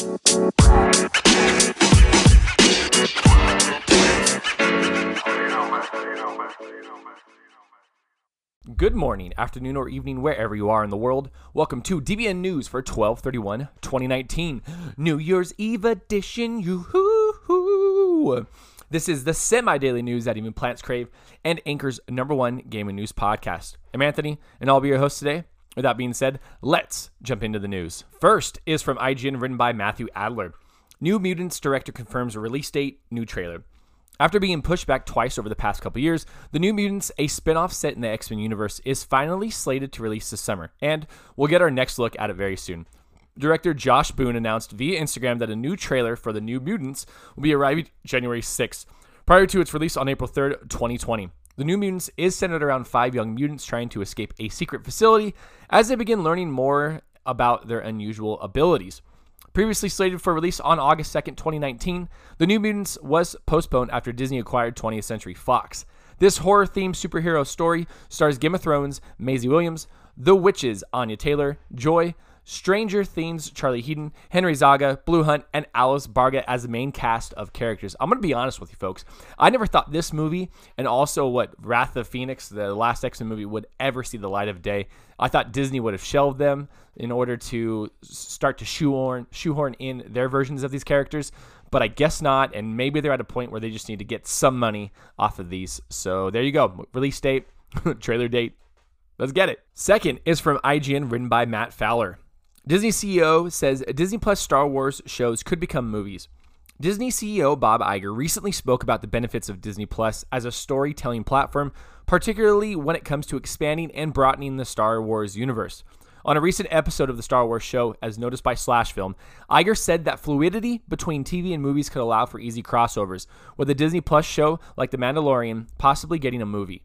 Good morning, afternoon, or evening, wherever you are in the world. Welcome to DBN News for 1231 2019, New Year's Eve edition. Yoo-hoo-hoo. This is the semi daily news that even plants crave and Anchor's number one gaming news podcast. I'm Anthony, and I'll be your host today. With that being said, let's jump into the news. First is from IGN, written by Matthew Adler. New Mutants director confirms release date, new trailer. After being pushed back twice over the past couple years, The New Mutants, a spin off set in the X Men universe, is finally slated to release this summer, and we'll get our next look at it very soon. Director Josh Boone announced via Instagram that a new trailer for The New Mutants will be arriving January 6th, prior to its release on April 3rd, 2020. The New Mutants is centered around five young mutants trying to escape a secret facility as they begin learning more about their unusual abilities. Previously slated for release on August 2nd, 2019, The New Mutants was postponed after Disney acquired 20th Century Fox. This horror themed superhero story stars Game of Thrones, Maisie Williams, The Witches, Anya Taylor, Joy, Stranger Things, Charlie Heaton, Henry Zaga, Blu Hunt, and Alice Braga as the main cast of characters. I'm going to be honest with you folks. I never thought this movie and also what Wrath of Phoenix, the last X Men movie, would ever see the light of day. I thought Disney would have shelved them in order to start to shoehorn, shoehorn in their versions of these characters, but I guess not. And maybe they're at a point where they just need to get some money off of these. So there you go. Release date, trailer date. Let's get it. Second is from IGN, written by Matt Fowler. Disney CEO says Disney Plus Star Wars shows could become movies. Disney CEO Bob Iger recently spoke about the benefits of Disney Plus as a storytelling platform, particularly when it comes to expanding and broadening the Star Wars universe. On a recent episode of the Star Wars show, as noticed by Slash Film, Iger said that fluidity between TV and movies could allow for easy crossovers, with a Disney Plus show like The Mandalorian possibly getting a movie.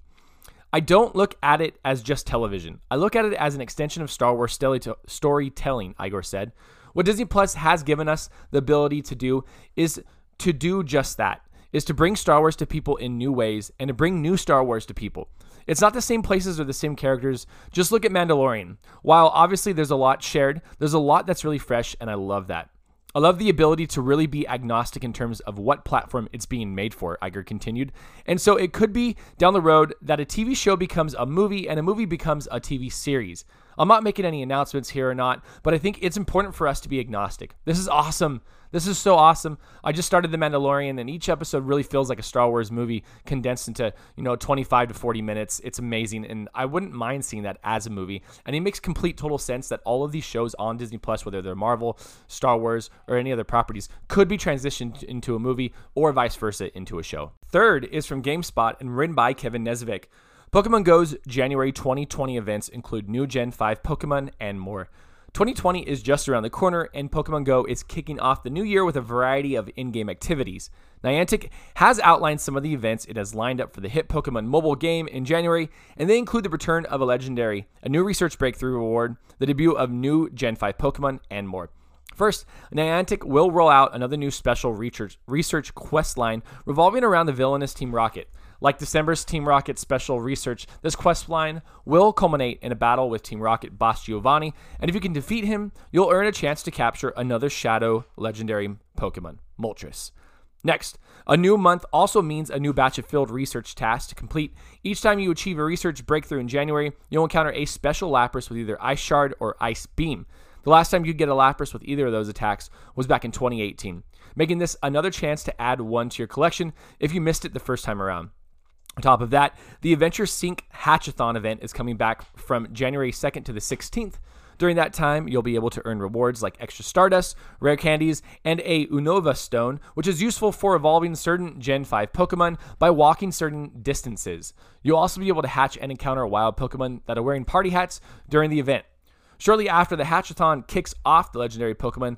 I don't look at it as just television. I look at it as an extension of Star Wars storytelling, Iger said. What Disney Plus has given us the ability to do is to do just that, is to bring Star Wars to people in new ways and to bring new Star Wars to people. It's not the same places or the same characters. Just look at Mandalorian. While obviously there's a lot shared, there's a lot that's really fresh, and I love that. I love the ability to really be agnostic in terms of what platform it's being made for, Iger continued. And so it could be down the road that a TV show becomes a movie and a movie becomes a TV series. I'm not making any announcements here or not, but I think it's important for us to be agnostic. This is awesome. This is so awesome. I just started The Mandalorian, and each episode really feels like a Star Wars movie condensed into, you know, 25 to 40 minutes. It's amazing, and I wouldn't mind seeing that as a movie. And it makes complete total sense that all of these shows on Disney Plus, whether they're Marvel, Star Wars, or any other properties, could be transitioned into a movie or vice versa into a show. Third is from GameSpot and written by Kevin Nesvik. Pokemon Go's January 2020 events include new Gen 5 Pokemon and more. 2020 is just around the corner, and Pokemon Go is kicking off the new year with a variety of in game activities. Niantic has outlined some of the events it has lined up for the hit Pokemon mobile game in January, and they include the return of a legendary, a new research breakthrough reward, the debut of new Gen 5 Pokemon, and more. First, Niantic will roll out another new special research, research quest line revolving around the villainous Team Rocket. Like December's Team Rocket special research, this quest line will culminate in a battle with Team Rocket boss Giovanni, and if you can defeat him, you'll earn a chance to capture another Shadow legendary Pokemon, Moltres. Next, a new month also means a new batch of field research tasks to complete. Each time you achieve a research breakthrough in January, you'll encounter a special Lapras with either Ice Shard or Ice Beam. The last time you'd get a Lapras with either of those attacks was back in 2018, making this another chance to add one to your collection if you missed it the first time around. On top of that, the Adventure Sync Hatchathon event is coming back from January 2nd to the 16th. During that time, you'll be able to earn rewards like extra Stardust, rare candies, and a Unova Stone, which is useful for evolving certain Gen 5 Pokemon by walking certain distances. You'll also be able to hatch and encounter wild Pokemon that are wearing party hats during the event. Shortly after the Hatchathon kicks off, the legendary Pokemon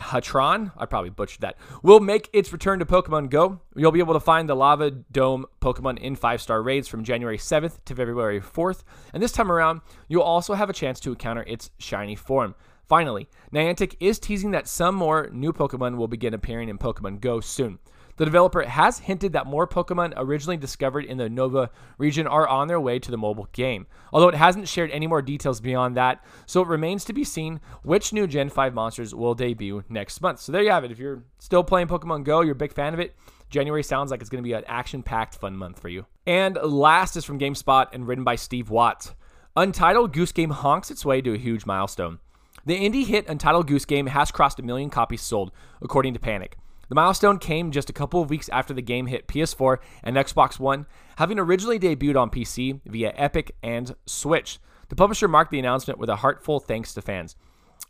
Hatron, I probably butchered that, will make its return to Pokemon Go. You'll be able to find the Lava Dome Pokemon in five star raids from January 7th to February 4th. And this time around, you'll also have a chance to encounter its shiny form. Finally, Niantic is teasing that some more new Pokemon will begin appearing in Pokemon Go soon. The developer has hinted that more Pokemon originally discovered in the Nova region are on their way to the mobile game, although it hasn't shared any more details beyond that, so it remains to be seen which new Gen 5 monsters will debut next month. So there you have it. If you're still playing Pokemon Go, you're a big fan of it, January sounds like it's going to be an action packed fun month for you. And last is from GameSpot and written by Steve Watts. Untitled Goose Game honks its way to a huge milestone. The indie hit Untitled Goose Game has crossed a million copies sold, according to Panic. The milestone came just a couple of weeks after the game hit PS4 and Xbox One, having originally debuted on PC via Epic and Switch. The publisher marked the announcement with a heartful thanks to fans.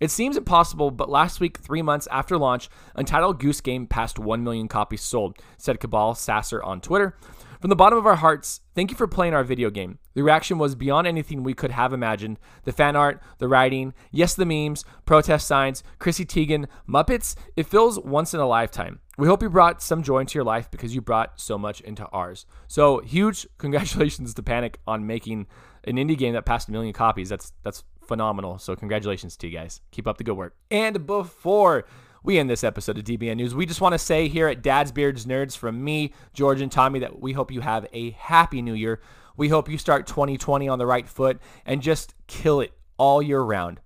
It seems impossible, but last week, three months after launch, Untitled Goose Game passed 1 million copies sold, said Cabel Sasser on Twitter. From the bottom of our hearts, thank you for playing our video game. The reaction was beyond anything we could have imagined. The fan art, the writing, yes, the memes, protest signs, Chrissy Teigen, Muppets, it feels once in a lifetime. We hope you brought some joy into your life because you brought so much into ours. So, huge congratulations to Panic on making an indie game that passed a million copies. That's that's phenomenal. So, congratulations to you guys. Keep up the good work. And before we end this episode of DBN News. We just want to say here at Dad's Beards Nerds from me, George, and Tommy that we hope you have a happy new year. We hope you start 2020 on the right foot and just kill it all year round.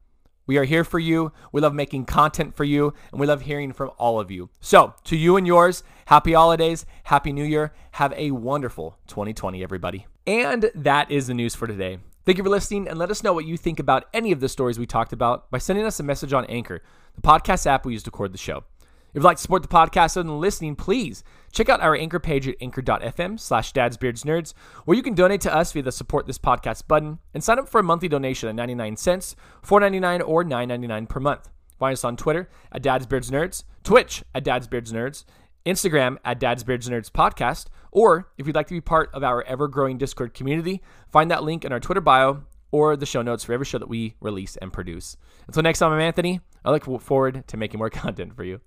We are here for you. We love making content for you, and we love hearing from all of you. So, to you and yours, happy holidays, happy new year. Have a wonderful 2020, everybody. And that is the news for today. Thank you for listening, and let us know what you think about any of the stories we talked about by sending us a message on Anchor the podcast app we use to record the show. If you'd like to support the podcast other than listening, please check out our anchor page at anchor.fm slash dadsbeardsnerds, where you can donate to us via the support this podcast button and sign up for a monthly donation at 99 cents, 4.99 or 9.99 per month. Find us on Twitter at dadsbeardsnerds, Twitch at dadsbeardsnerds, Instagram at dadsbeardsnerds podcast, or if you'd like to be part of our ever-growing Discord community, find that link in our Twitter bio or the show notes for every show that we release and produce. Until next time, I'm Anthony. I look forward to making more content for you.